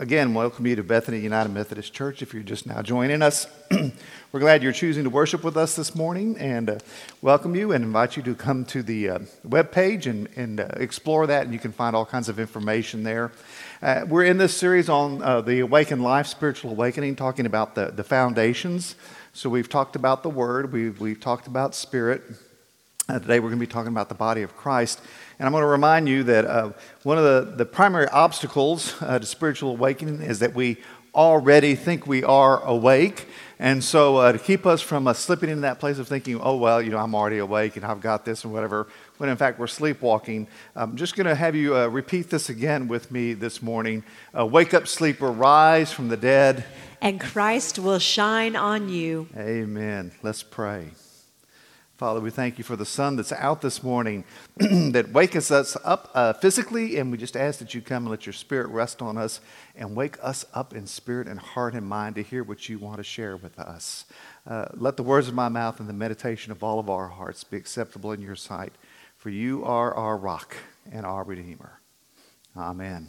Again, welcome you to Bethany United Methodist Church. If you're just now joining us, we're glad you're choosing to worship with us this morning and uh, welcome you and invite you to come to the uh, web page and, and uh, explore that, and you can find all kinds of information there. Uh, we're in this series on uh, the Awakened Life, Spiritual Awakening, talking about the, the foundations. So we've talked about the Word, we've, we've talked about Spirit. Uh, today we're going to be talking about the body of Christ. And I'm going to remind you that uh, one of the, the primary obstacles uh, to spiritual awakening is that we already think we are awake. And so, uh, to keep us from uh, slipping into that place of thinking, oh, well, you know, I'm already awake and I've got this and whatever, when in fact we're sleepwalking, I'm just going to have you uh, repeat this again with me this morning. Uh, wake up, sleeper, rise from the dead. And Christ will shine on you. Amen. Let's pray. Father, we thank you for the sun that's out this morning that wakes us up uh, physically, and we just ask that you come and let your spirit rest on us and wake us up in spirit and heart and mind to hear what you want to share with us. Uh, let the words of my mouth and the meditation of all of our hearts be acceptable in your sight, for you are our rock and our Redeemer. Amen.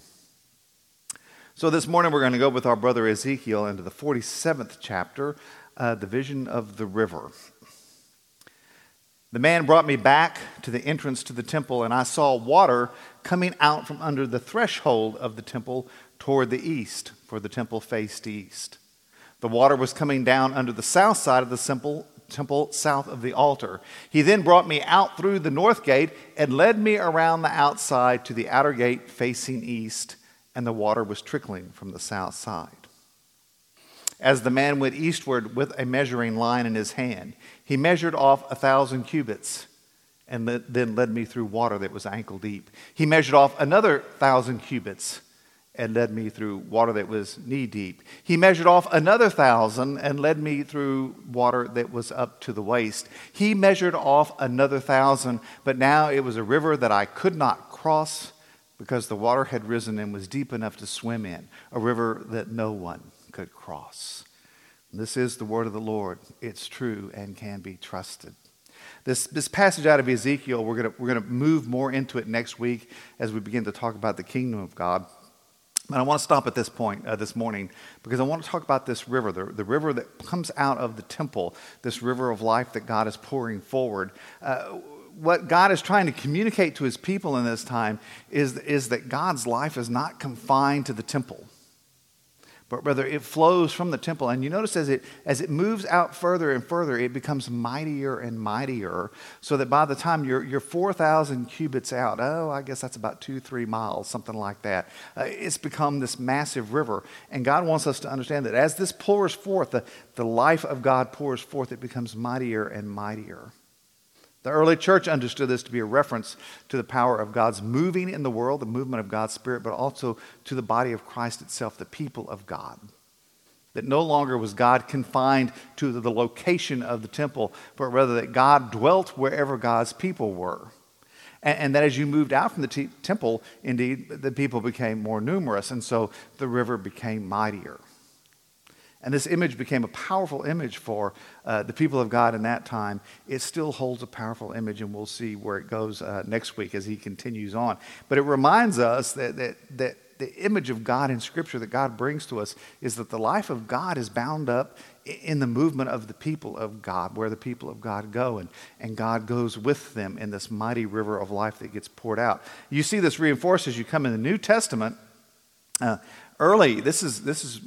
So this morning we're going to go with our brother Ezekiel into the 47th chapter, uh, the vision of the river. The man brought me back to the entrance to the temple, and I saw water coming out from under the threshold of the temple toward the east, for the temple faced east. The water was coming down under the south side of the temple, temple south of the altar. He then brought me out through the north gate and led me around the outside to the outer gate facing east, and the water was trickling from the south side. As the man went eastward with a measuring line in his hand, he measured off a thousand cubits and then led me through water that was ankle deep. He measured off another thousand cubits and led me through water that was knee deep. He measured off another thousand and led me through water that was up to the waist. He measured off another thousand, but now it was a river that I could not cross because the water had risen and was deep enough to swim in, a river that no one could cross. This is the word of the Lord. It's true and can be trusted. This, this passage out of Ezekiel, we're going we're to move more into it next week as we begin to talk about the kingdom of God. But I want to stop at this point uh, this morning because I want to talk about this river, the, the river that comes out of the temple, this river of life that God is pouring forward. Uh, what God is trying to communicate to his people in this time is, is that God's life is not confined to the temple but rather it flows from the temple. And you notice as it, as it moves out further and further, it becomes mightier and mightier, so that by the time you're, you're 4,000 cubits out, oh, I guess that's about two, three miles, something like that, uh, it's become this massive river. And God wants us to understand that as this pours forth, the, the life of God pours forth, it becomes mightier and mightier. The early church understood this to be a reference to the power of God's moving in the world, the movement of God's Spirit, but also to the body of Christ itself, the people of God. That no longer was God confined to the location of the temple, but rather that God dwelt wherever God's people were. And, that as you moved out from the temple, indeed, the people became more numerous, and so the river became mightier. And this image became a powerful image for uh, the people of God in that time. It still holds a powerful image, and we'll see where it goes uh, next week as he continues on. But it reminds us that, that, that the image of God in Scripture that God brings to us is that the life of God is bound up in the movement of the people of God, where the people of God go, and, and God goes with them in this mighty river of life that gets poured out. You see this reinforced as you come in the New Testament. Uh, early, this is, this is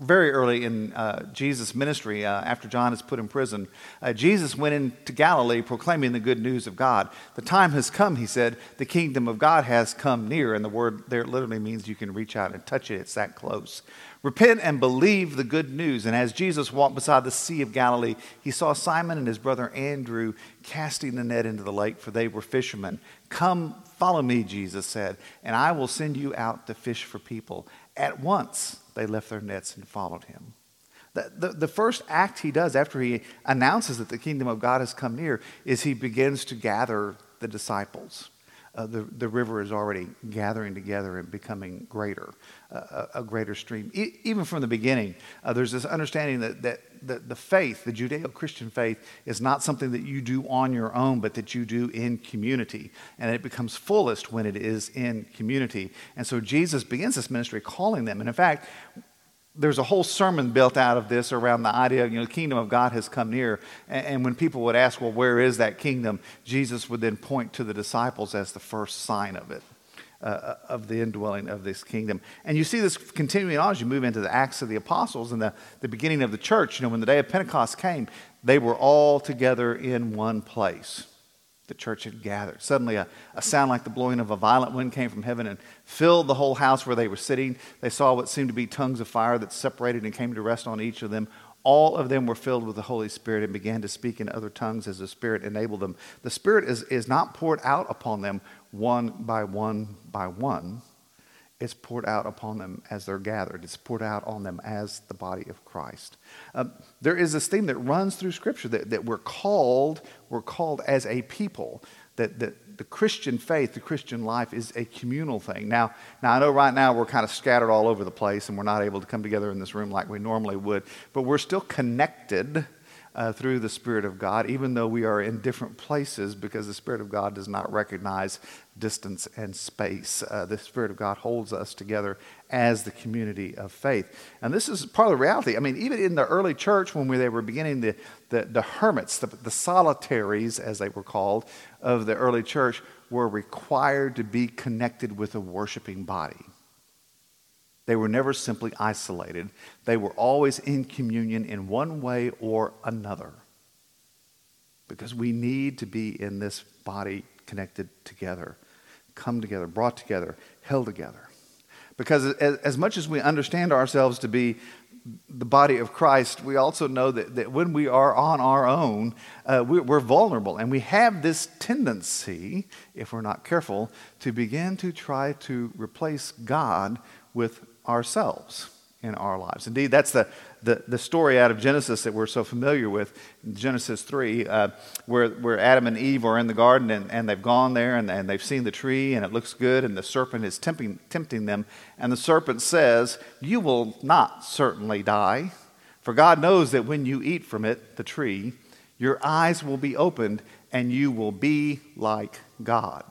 very early in uh, Jesus' ministry, uh, after John is put in prison, uh, Jesus went into Galilee proclaiming the good news of God. The time has come, he said, the kingdom of God has come near. And the word there literally means you can reach out and touch it, it's that close. Repent and believe the good news. And as Jesus walked beside the Sea of Galilee, he saw Simon and his brother Andrew casting the net into the lake, for they were fishermen. Come, follow me, Jesus said, and I will send you out to fish for people. At once, they left their nets and followed him. The, the, the, first act he does after he announces that the kingdom of God has come near is he begins to gather the disciples. uh, the, the river is already gathering together and becoming greater, a, a, greater stream. E- even from the beginning, uh, there's this understanding that, that the, the faith, the Judeo Christian faith, is not something that you do on your own, but that you do in community. And it becomes fullest when it is in community. And so Jesus begins this ministry calling them. And in fact, there's a whole sermon built out of this around the idea, you know, the kingdom of God has come near. And, and, when people would ask, well, where is that kingdom? Jesus would then point to the disciples as the first sign of it, uh, of the indwelling of this kingdom. And you see this continuing on as you move into the Acts of the Apostles and the, the beginning of the church. You know, when the day of Pentecost came, they were all together in one place the church had gathered. Suddenly, a, a, sound like the blowing of a violent wind came from heaven and filled the whole house where they were sitting. They saw what seemed to be tongues of fire that separated and came to rest on each of them. All of them were filled with the Holy Spirit and began to speak in other tongues as the Spirit enabled them. The Spirit is, is not poured out upon them one by one by one, it's poured out upon them as they're gathered. It's poured out on them as the body of Christ. Uh, there is this theme that runs through Scripture that, that we're called, we're called as a people. That, that the Christian faith, the Christian life is a communal thing. Now, now I know right now we're kind of scattered all over the place and we're not able to come together in this room like we normally would, but we're still connected uh, through the Spirit of God, even though we are in different places because the Spirit of God does not recognize distance and space. Uh, the Spirit of God holds us together as the community of faith. And this is part of the reality. I mean, even in the early church, when we, they were beginning, the, the, the hermits, the, the solitaries, as they were called, of the early church, were required to be connected with a worshiping body. They were never simply isolated. They were always in communion in one way or another. Because we need to be in this body connected together, come together, brought together, held together. Because as, as much as we understand ourselves to be the body of Christ, we also know that, that when we are on our own, uh, we, we're vulnerable. And we have this tendency, if we're not careful, to begin to try to replace God with ourselves in our lives. Indeed, that's the, the, the, story out of Genesis that we're so familiar with, Genesis 3, uh, where, where Adam and Eve are in the garden and, and they've gone there and, and they've seen the tree and it looks good and the serpent is tempting, tempting them. And the serpent says, You will not certainly die, for God knows that when you eat from it, the tree, your eyes will be opened and you will be like God,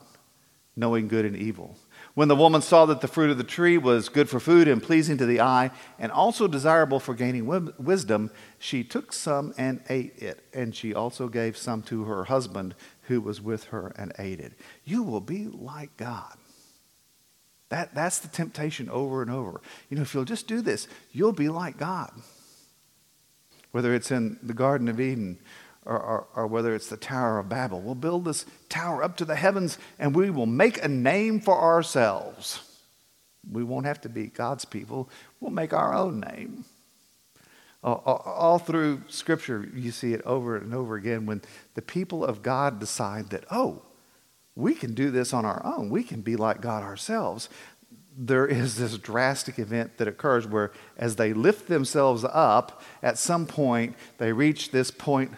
knowing good and evil. When the woman saw that the fruit of the tree was good for food and pleasing to the eye, and also desirable for gaining wisdom, she took some and ate it. And she also gave some to her husband who was with her and ate it. You will be like God. That, that's the temptation over and over. You know, if you'll just do this, you'll be like God. Whether it's in the Garden of Eden or, or, or, whether it's the Tower of Babel. We'll build this tower up to the heavens and we will make a name for ourselves. We won't have to be God's people, we'll make our own name. All, all through Scripture, you see it over and over again when the people of God decide that, oh, we can do this on our own. We can be like God ourselves. There is this drastic event that occurs where, as they lift themselves up, at some point they reach this point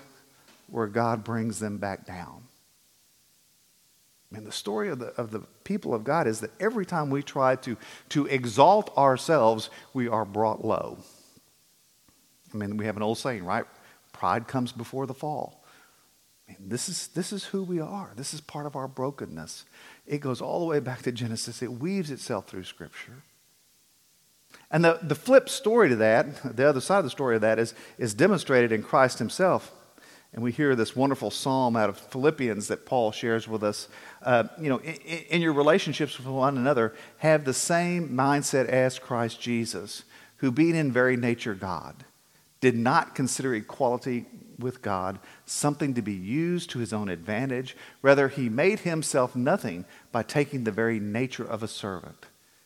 where God brings them back down. And the story of the, of the people of God is that every time we try to, to exalt ourselves, we are brought low. I mean, we have an old saying, right? Pride comes before the fall. this, is, this is who we are. This is part of our brokenness. It goes all the way back to Genesis, it weaves itself through Scripture. And the, the flip story to that, the other side of the story of that, is, is demonstrated in Christ Himself. And we hear this wonderful psalm out of Philippians that Paul shares with us. Uh, you know, in, in your relationships with one another, have the same mindset as Christ Jesus, who, being in very nature God, did not consider equality with God something to be used to his own advantage. Rather, he made himself nothing by taking the very nature of a servant,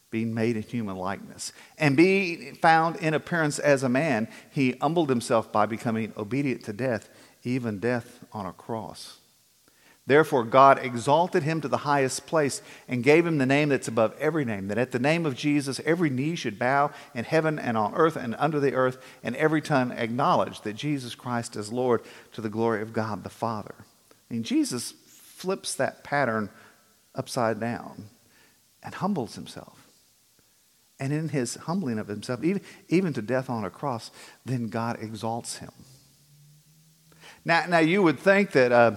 being made in human likeness. And being found in appearance as a man, he humbled himself by becoming obedient to death even death on a cross. Therefore, God exalted him to the highest place and gave him the name that's above every name, that at the name of Jesus every knee should bow in heaven and on earth and under the earth, and every tongue acknowledge that Jesus Christ is Lord to the glory of God the Father. Mean, Jesus flips that pattern upside down and humbles himself. And in his humbling of himself, even, even to death on a cross, then God exalts him. Now, now you would think that uh,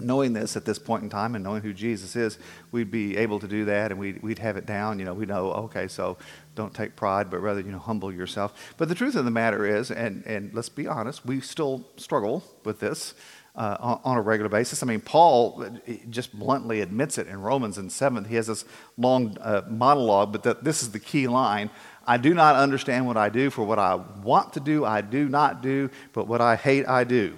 knowing this at this point in time and knowing who Jesus is, we'd be able to do that and we'd, we'd have it down. You know, we know, okay, so don't take pride, but rather, you know, humble yourself. But the truth of the matter is, and, and let's be honest, we still struggle with this. Uh, on, a regular basis. I mean, Paul just bluntly admits it in Romans in 7th. He has this long uh, monologue, but the, this is the key line. I do not understand what I do, for what I want to do, I do not do, but what I hate, I do.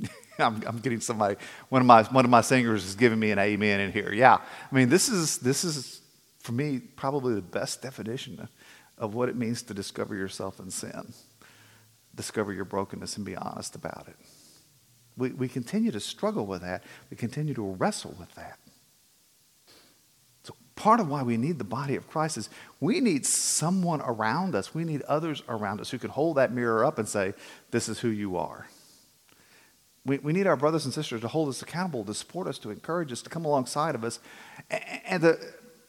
I'm, I'm, getting somebody, one of, my, one of my singers is giving me an amen in here. Yeah. I mean, this is, this is, for me, probably the best definition of what it means to discover yourself in sin, discover your brokenness, and be honest about it. We, we continue to struggle with that, we continue to wrestle with that. Part of why we need the body of Christ is we need someone around us, we need others around us who can hold that mirror up and say, This is who you are. We, we need our brothers and sisters to hold us accountable, to support us, to encourage us, to come alongside of us, and, and to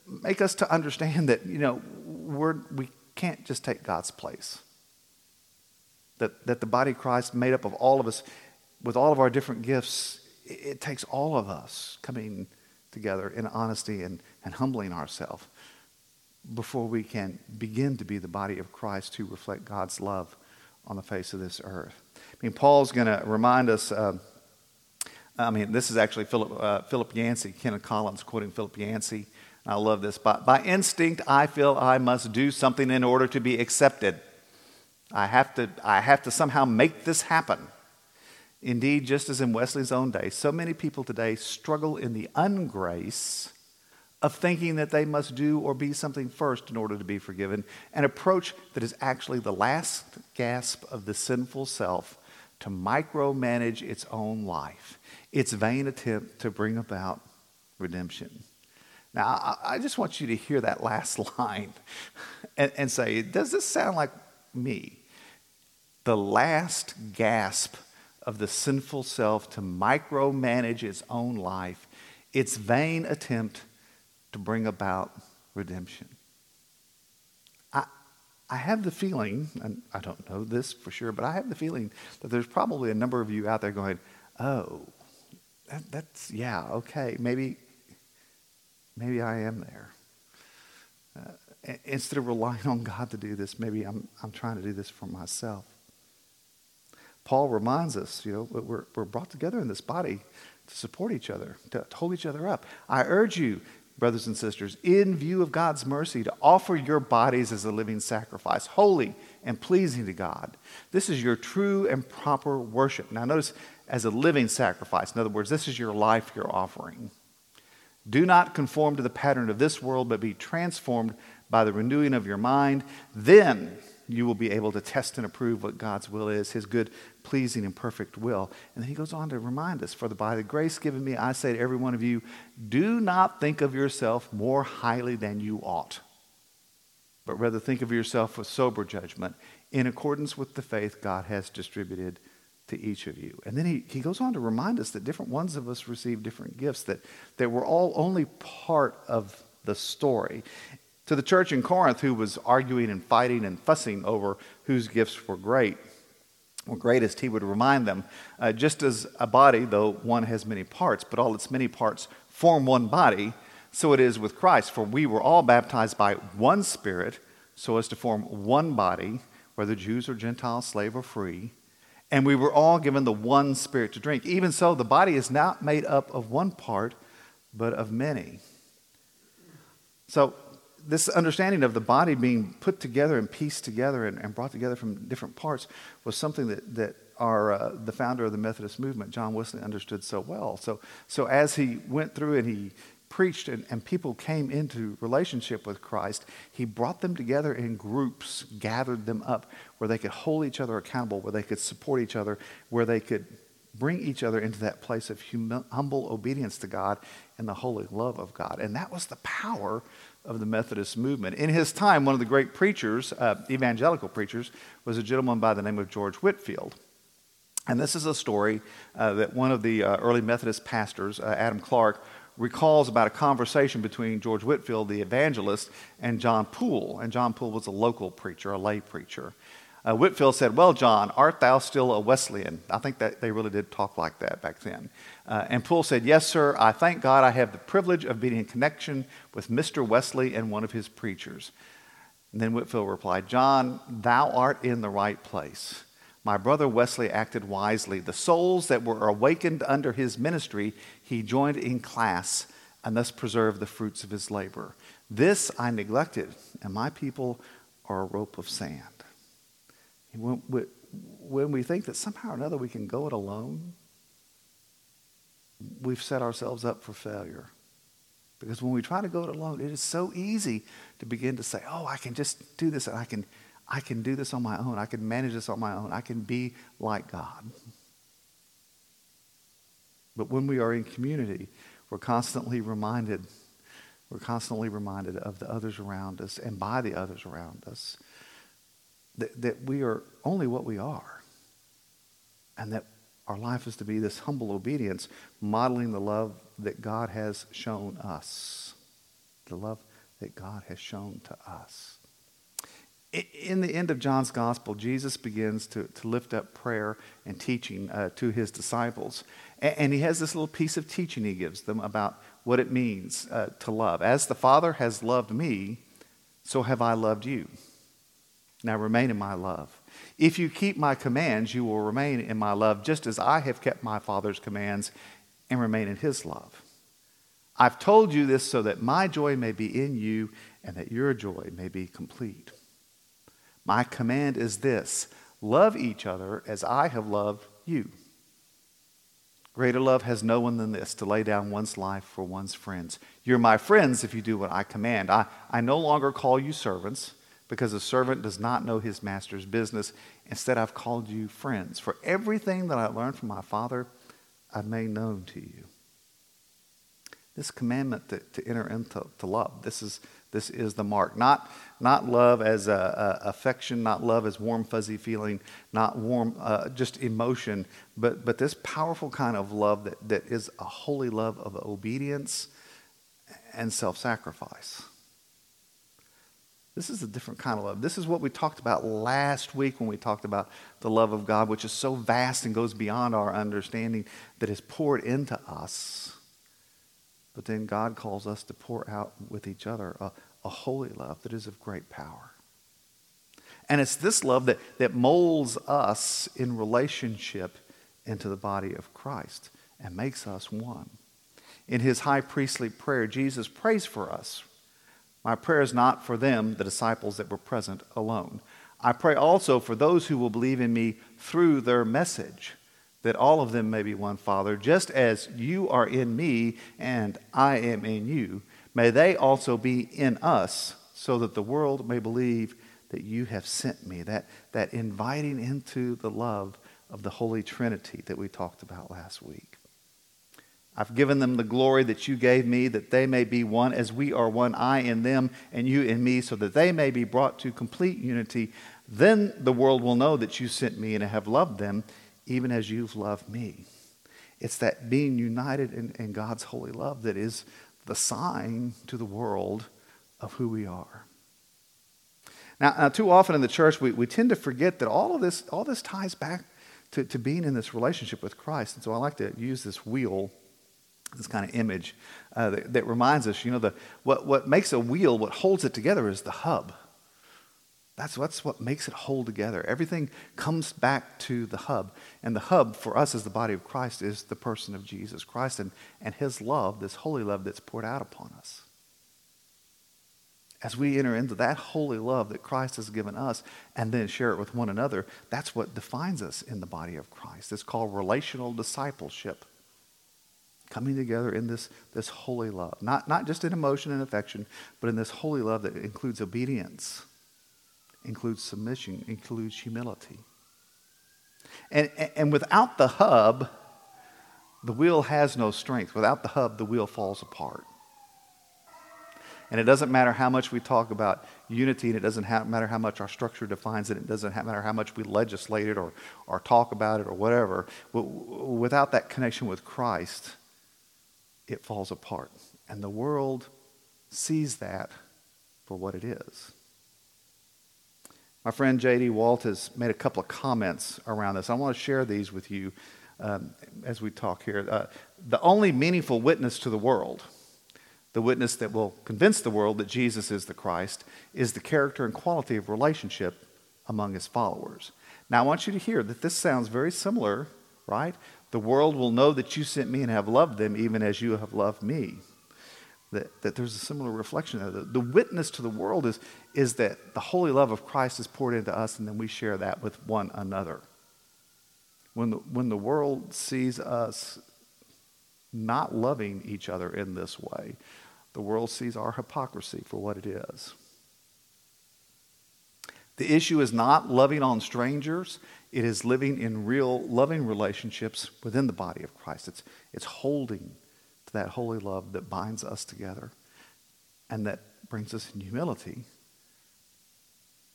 make us to understand that, you know, we're, we can't just take God's place. That, that the body of Christ, made up of all of us, with all of our different gifts, it, it takes all of us coming together in honesty and, and humbling ourselves before we can begin to be the body of Christ to reflect God's love on the face of this earth. I mean, Paul's going to remind us. Uh, I mean, this is actually Philip, uh, Philip Yancey, Kenneth Collins quoting Philip Yancey. I love this. By, by instinct, I feel I must do something in order to be accepted. I have to, I have to somehow make this happen. Indeed, just as in Wesley's own day, so many people today struggle in the ungrace of thinking that they must do or be something first in order to be forgiven, an approach that is actually the last gasp of the sinful self to micromanage its own life, its vain attempt to bring about redemption. Now, I, just want you to hear that last line and, and say, does this sound like me? The last gasp of the sinful self to micromanage its own life, its vain attempt to bring about redemption. I, I have the feeling, and I don't know this for sure, but I have the feeling that there's probably a number of you out there going, oh, that, that's, yeah, okay, maybe, maybe I am there. Uh, instead of relying on God to do this, maybe I'm, I'm trying to do this for myself. Paul reminds us, you know, we're, we're brought together in this body to support each other, to, to hold each other up. I urge you, brothers and sisters, in view of God's mercy, to offer your bodies as a living sacrifice, holy and pleasing to God. This is your true and proper worship. Now, notice as a living sacrifice. In other words, this is your life you're offering. Do not conform to the pattern of this world, but be transformed by the renewing of your mind. Then you will be able to test and approve what God's will is, his good, pleasing, and perfect will. And then he goes on to remind us For the, by the grace given me, I say to every one of you, do not think of yourself more highly than you ought, but rather think of yourself with sober judgment in accordance with the faith God has distributed to each of you. And then he, he goes on to remind us that different ones of us receive different gifts, that, that we're all only part of the story to the church in Corinth who was arguing and fighting and fussing over whose gifts were great or greatest, he would remind them uh, just as a body, though one has many parts, but all its many parts form one body, so it is with Christ. For we were all baptized by one Spirit, so as to form one body, whether Jews or Gentiles, slave or free. And we were all given the one Spirit to drink. Even so, the body is not made up of one part, but of many. So, this understanding of the body being put together and pieced together and, and brought together from different parts was something that, that our, uh, the founder of the Methodist movement, John Wesley, understood so well. So, so as he went through and he preached and, and people came into relationship with Christ, he brought them together in groups, gathered them up where they could hold each other accountable, where they could support each other, where they could bring each other into that place of hum- humble obedience to God and the holy love of God. And that was the power of the Methodist movement. In his time, one of the great preachers, uh, evangelical preachers, was a gentleman by the name of George Whitefield. And this is a story uh, that one of the uh, early Methodist pastors, uh, Adam Clarke, recalls about a conversation between George Whitefield, the evangelist, and John Poole. And John Poole was a local preacher, a lay preacher. Uh, Whitefield said, Well, John, art thou still a Wesleyan? I think that they really did talk like that back then. Uh, and Poole said, Yes, sir. I thank God I have the privilege of being in connection with Mr. Wesley and one of his preachers. And then Whitefield replied, John, thou art in the right place. My brother Wesley acted wisely. The souls that were awakened under his ministry, he joined in class and thus preserved the fruits of his labor. This I neglected, and my people are a rope of sand. When, we think that somehow or another we can go it alone, we've set ourselves up for failure. Because when we try to go it alone, it is so easy to begin to say, oh, I can just do this and I can, I can do this on my own. I can manage this on my own. I can be like God. But when we are in community, we're constantly reminded, we're constantly reminded of the others around us and by the others around us that, that we are only what we are. And that our life is to be this humble obedience, modeling the love that God has shown us. The love that God has shown to us. In the end of John's gospel, Jesus begins to, to lift up prayer and teaching uh, to his disciples. And, and, he has this little piece of teaching he gives them about what it means uh, to love. As the Father has loved me, so have I loved you. Now remain in my love. If you keep my commands, you will remain in my love, just as I have kept my Father's commands and remain in his love. I've told you this so that my joy may be in you and that your joy may be complete. My command is this love each other as I have loved you. Greater love has no one than this to lay down one's life for one's friends. You're my friends if you do what I command. I, I no longer call you servants because a servant does not know his master's business. Instead, I've called you friends. For everything that I learned from my Father, I've made known to you. This commandment to, to enter into to love, this is, this is the mark. Not, not love as a, a affection, not love as warm, fuzzy feeling, not warm, uh, just emotion, but, but this powerful kind of love that, that is a holy love of obedience and self sacrifice. This is a different kind of love. This is what we talked about last week when we talked about the love of God, which is so vast and goes beyond our understanding that is poured into us. But then God calls us to pour out with each other a, a holy love that is of great power. And it's this love that, that molds us in relationship into the body of Christ and makes us one. In his high priestly prayer, Jesus prays for us my prayer is not for them, the disciples that were present, alone. I pray also for those who will believe in me through their message, that all of them may be one, Father, just as you are in me and I am in you. May they also be in us, so that the world may believe that you have sent me. That, that inviting into the love of the Holy Trinity that we talked about last week. I've given them the glory that you gave me, that they may be one as we are one, I in them and you in me, so that they may be brought to complete unity. Then the world will know that you sent me and have loved them, even as you've loved me. It's that being united in, in God's holy love that is the sign to the world of who we are. Now, now too often in the church, we, we tend to forget that all of this, all this ties back to, to being in this relationship with Christ. And so I like to use this wheel this kind of image uh, that, that, reminds us, you know, the, what, what makes a wheel, what holds it together is the hub. That's, that's what makes it hold together. Everything comes back to the hub. And the hub for us as the body of Christ is the person of Jesus Christ and, and his love, this holy love that's poured out upon us. As we enter into that holy love that Christ has given us and then share it with one another, that's what defines us in the body of Christ. It's called relational discipleship coming together in this, this holy love. Not, not just in emotion and affection, but in this holy love that includes obedience, includes submission, includes humility. And, and without the hub, the wheel has no strength. Without the hub, the wheel falls apart. And it doesn't matter how much we talk about unity, and it doesn't ha- matter how much our structure defines it, it doesn't ha- matter how much we legislate it or, or talk about it or whatever. without that connection with Christ, it falls apart. And the world sees that for what it is. My friend J.D. Walt has made a couple of comments around this. I want to share these with you um, as we talk here. Uh, the only meaningful witness to the world, the witness that will convince the world that Jesus is the Christ, is the character and quality of relationship among his followers. Now, I want you to hear that this sounds very similar, right? The world will know that you sent me and have loved them even as you have loved me that, that there's a similar reflection there. The, the witness to the world is, is that the holy love of Christ is poured into us, and then we share that with one another. When the, when the world sees us not loving each other in this way, the world sees our hypocrisy for what it is. The issue is not loving on strangers, it is living in real loving relationships within the body of Christ. It's, it's holding to that holy love that binds us together and that brings us in humility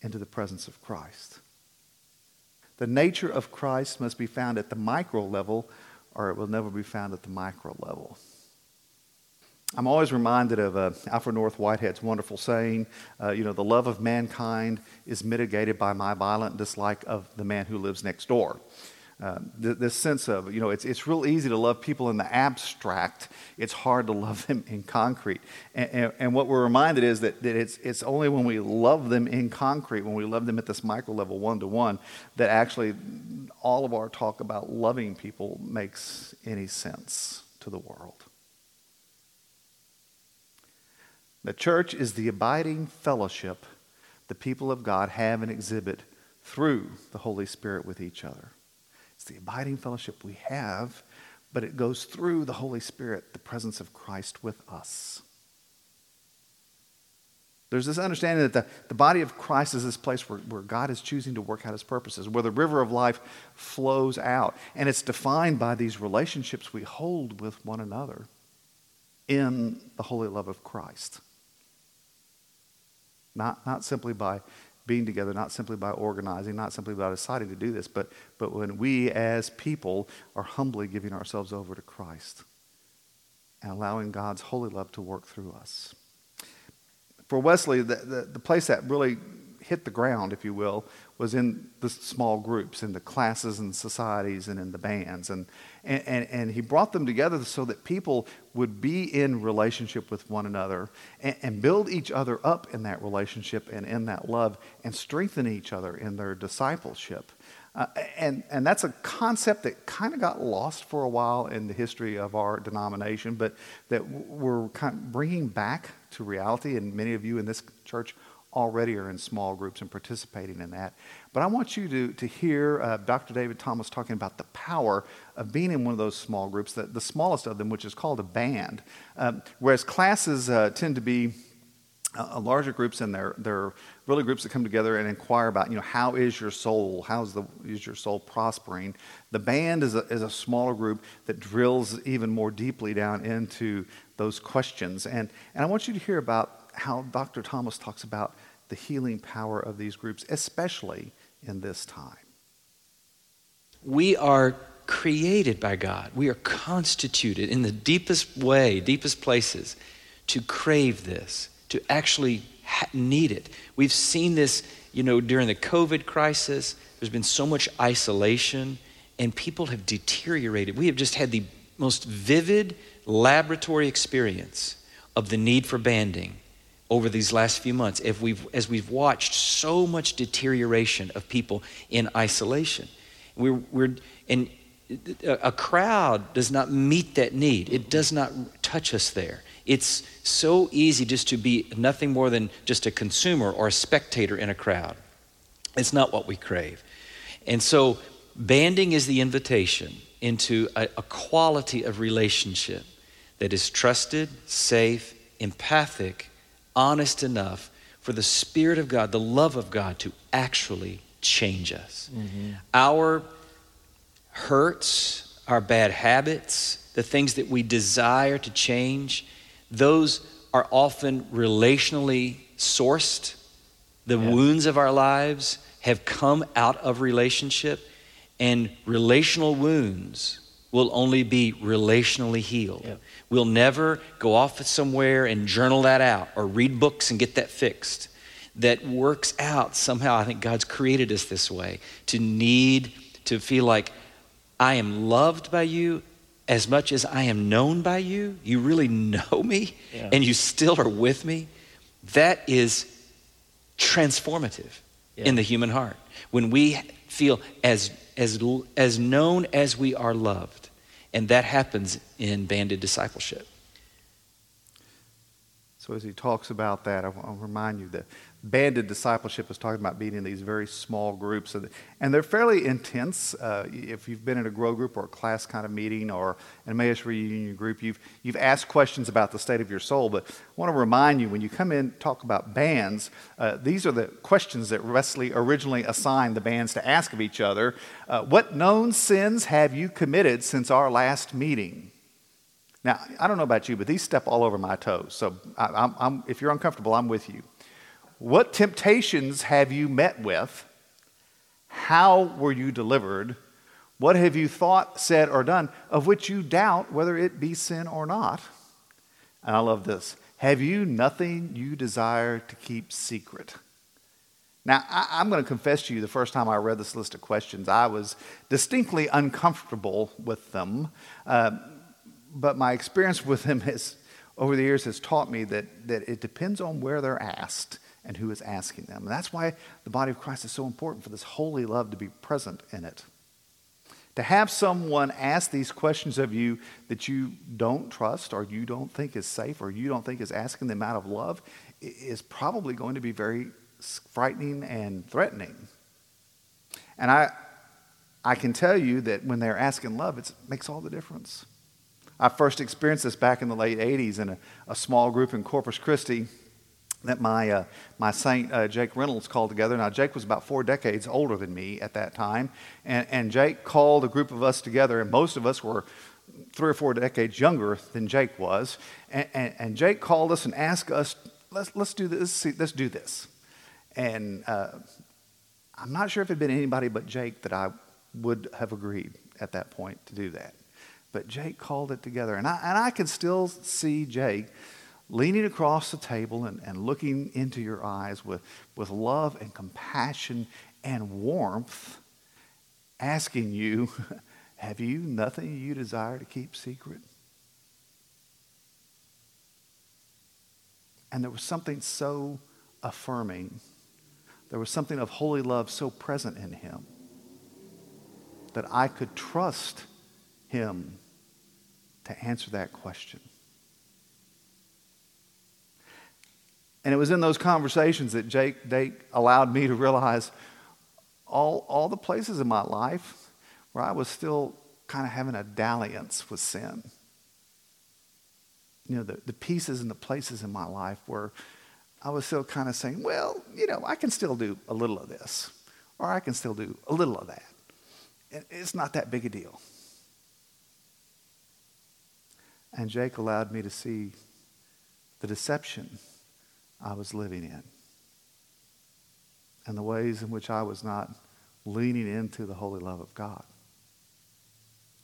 into the presence of Christ. The nature of Christ must be found at the micro level, or it will never be found at the micro level. I'm always reminded of uh, Alfred North Whitehead's wonderful saying, uh, you know, the love of mankind is mitigated by my violent dislike of the man who lives next door. Uh, th- this sense of, you know, it's, it's real easy to love people in the abstract. It's hard to love them in concrete. And, and, and, what we're reminded is that, that it's, it's only when we love them in concrete, when we love them at this micro level, one to one, that actually all of our talk about loving people makes any sense to the world. The church is the abiding fellowship the people of God have and exhibit through the Holy Spirit with each other. It's the abiding fellowship we have, but it goes through the Holy Spirit, the presence of Christ with us. There's this understanding that the, the body of Christ is this place where, where God is choosing to work out his purposes, where the river of life flows out. And it's defined by these relationships we hold with one another in the holy love of Christ. Not, not simply by being together, not simply by organizing, not simply by deciding to do this, but, but when we as people are humbly giving ourselves over to Christ and allowing God's holy love to work through us. For Wesley, the, the, the place that really hit the ground, if you will, was in the small groups, in the classes and societies and in the bands. And, and, and, and, he brought them together so that people would be in relationship with one another and, and build each other up in that relationship and in that love and strengthen each other in their discipleship. Uh, and, and that's a concept that kind of got lost for a while in the history of our denomination, but that we're kind of bringing back to reality. And many of you in this church already are in small groups and participating in that. But I want you to, to hear uh, Dr. David Thomas talking about the power of being in one of those small groups, the, the smallest of them, which is called a band. Um, whereas classes uh, tend to be uh, larger groups and they're, they're really groups that come together and inquire about, you know, how is your soul? How's the, is your soul prospering? The band is a, is a smaller group that drills even more deeply down into those questions. And, and I want you to hear about how Dr. Thomas talks about the healing power of these groups, especially in this time. We are created by God. We are constituted in the deepest way, deepest places, to crave this, to actually need it. We've seen this, you know, during the COVID crisis. There's been so much isolation, and people have deteriorated. We have just had the most vivid laboratory experience of the need for banding over these last few months as we've, as we've watched so much deterioration of people in isolation. We're, we're, and a crowd does not meet that need, it does not touch us there. It's so easy just to be nothing more than just a consumer or a spectator in a crowd. It's not what we crave. And so, banding is the invitation into a, a quality of relationship that is trusted, safe, empathic, honest enough for the Spirit of God, the love of God, to actually change us. Mm-hmm. Our hurts, our bad habits, the things that we desire to change, those are often relationally sourced. The Yeah. wounds of our lives have come out of relationship, and relational wounds will only be relationally healed. Yep. We'll never go off somewhere and journal that out or read books and get that fixed. That works out somehow. I think God's created us this way to need to feel like I am loved by you as much as I am known by you. You really know me Yeah. and you still are with me. That is transformative Yeah. in the human heart. When we feel as, as, as known as we are loved. And that happens in banded discipleship. So as he talks about that, I want to remind you that banded discipleship is talking about being in these very small groups, and- and they're fairly intense. Uh, if you've been in a grow group or a class kind of meeting or an Emmaus reunion group, you've you've asked questions about the state of your soul. But I want to remind you when you come in talk about bands, uh, these are the questions that Wesley originally assigned the bands to ask of each other. Uh, what known sins have you committed since our last meeting? Now, I don't know about you, but these step all over my toes. So I, I'm, I'm, if you're uncomfortable, I'm with you. What temptations have you met with? How were you delivered? What have you thought, said, or done of which you doubt whether it be sin or not? And I love this. Have you nothing you desire to keep secret? Now, I, I'm going to confess to you the first time I read this list of questions, I was distinctly uncomfortable with them. Uh, but my experience with them has, over the years has taught me that, that it depends on where they're asked and who is asking them. And that's why the body of Christ is so important for this holy love to be present in it. To have someone ask these questions of you that you don't trust or you don't think is safe or you don't think is asking them out of love is probably going to be very frightening and threatening. And I, I can tell you that when they're asking love, it makes all the difference. I first experienced this back in the late 80s in a, a small group in Corpus Christi that my, uh, my saint uh, Jake Reynolds called together. Now, Jake was about four decades older than me at that time. And, and Jake called a group of us together, and most of us were three or four decades younger than Jake was. And, and, and Jake called us and asked us, let's, let's do this. see, Let's do this. And uh, I'm not sure if it had been anybody but Jake that I would have agreed at that point to do that. But Jake called it together. And I, and I can still see Jake leaning across the table and, and looking into your eyes with, with love and compassion and warmth, asking you, Have you nothing you desire to keep secret? And there was something so affirming. There was something of holy love so present in him that I could trust him to answer that question. And it was in those conversations that Jake, Jake allowed me to realize all, all the places in my life where I was still kind of having a dalliance with sin. You know, the, the pieces and the places in my life where I was still kind of saying, well, you know, I can still do a little of this, or I can still do a little of that. It- It's not that big a deal. And Jake allowed me to see the deception I was living in and the ways in which I was not leaning into the holy love of God.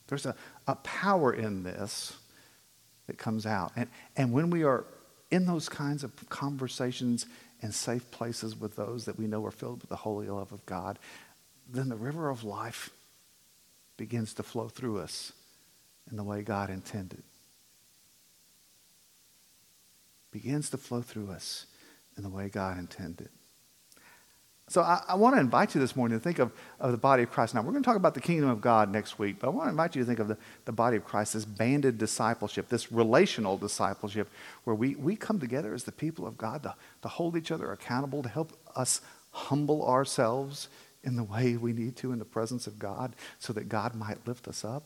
There's a, a power in this that comes out. And, and when we are in those kinds of conversations and safe places with those that we know are filled with the holy love of God, then the river of life begins to flow through us in the way God intended. Begins to flow through us in the way God intended. So I, I want to invite you this morning to think of, of the body of Christ. Now, we're going to talk about the kingdom of God next week, but I want to invite you to think of the, the body of Christ, this banded discipleship, this relational discipleship, where we, we come together as the people of God to, to hold each other accountable, to help us humble ourselves in the way we need to in the presence of God so that God might lift us up.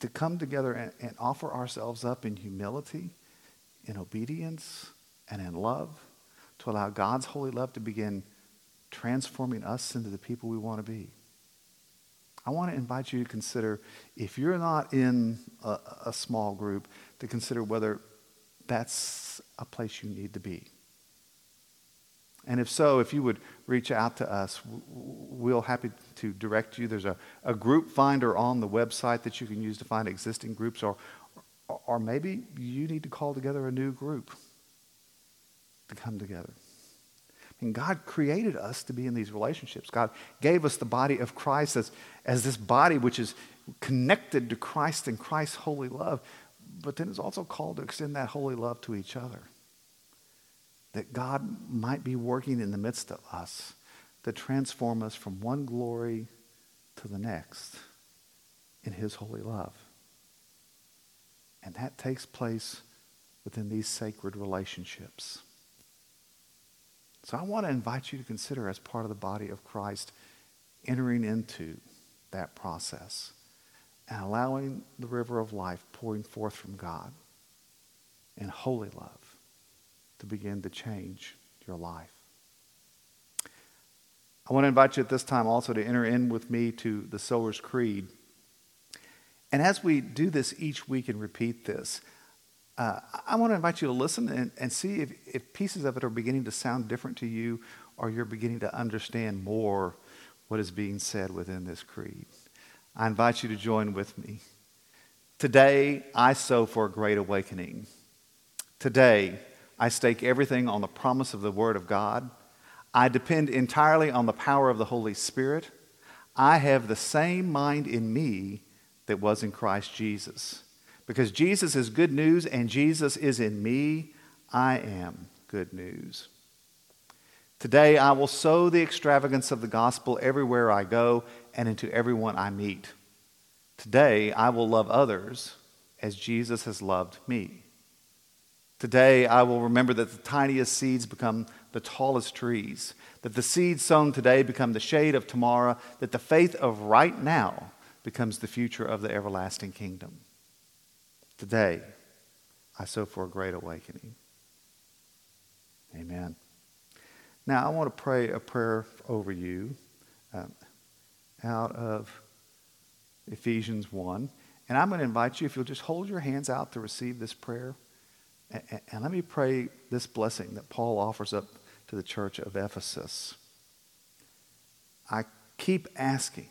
To come together and, and offer ourselves up in humility, in obedience, and in love to allow God's holy love to begin transforming us into the people we want to be. I want to invite you to consider, if you're not in a, a small group, to consider whether that's a place you need to be. And if so, if you would reach out to us, we'll happy to direct you. There's a, a group finder on the website that you can use to find existing groups, or, or maybe you need to call together a new group to come together. Mean, God created us to be in these relationships. God gave us the body of Christ as, as this body which is connected to Christ and Christ's holy love, but then is also called to extend that holy love to each other. That God might be working in the midst of us to transform us from one glory to the next in his holy love. And that takes place within these sacred relationships. So I want to invite you to consider, as part of the body of Christ, entering into that process and allowing the river of life pouring forth from God in holy love to begin to change your life. I want to invite you at this time also to enter in with me to the Sower's Creed. And as we do this each week and repeat this, uh, I want to invite you to listen and, and see if, if pieces of it are beginning to sound different to you or you're beginning to understand more what is being said within this creed. I invite you to join with me. Today, I sow for a great awakening. Today, I stake everything on the promise of the Word of God. I depend entirely on the power of the Holy Spirit. I have the same mind in me that was in Christ Jesus. Because Jesus is good news and Jesus is in me, I am good news. Today, I will sow the extravagance of the gospel everywhere I go and into everyone I meet. Today, I will love others as Jesus has loved me. Today, I will remember that the tiniest seeds become the tallest trees, that the seeds sown today become the shade of tomorrow, that the faith of right now becomes the future of the everlasting kingdom. Today, I sow for a great awakening. Amen. Now, I want to pray a prayer over you um, out of Ephesians 1. And I'm going to invite you, if you'll just hold your hands out to receive this prayer. And, and let me pray this blessing that Paul offers up to the church of Ephesus. I keep asking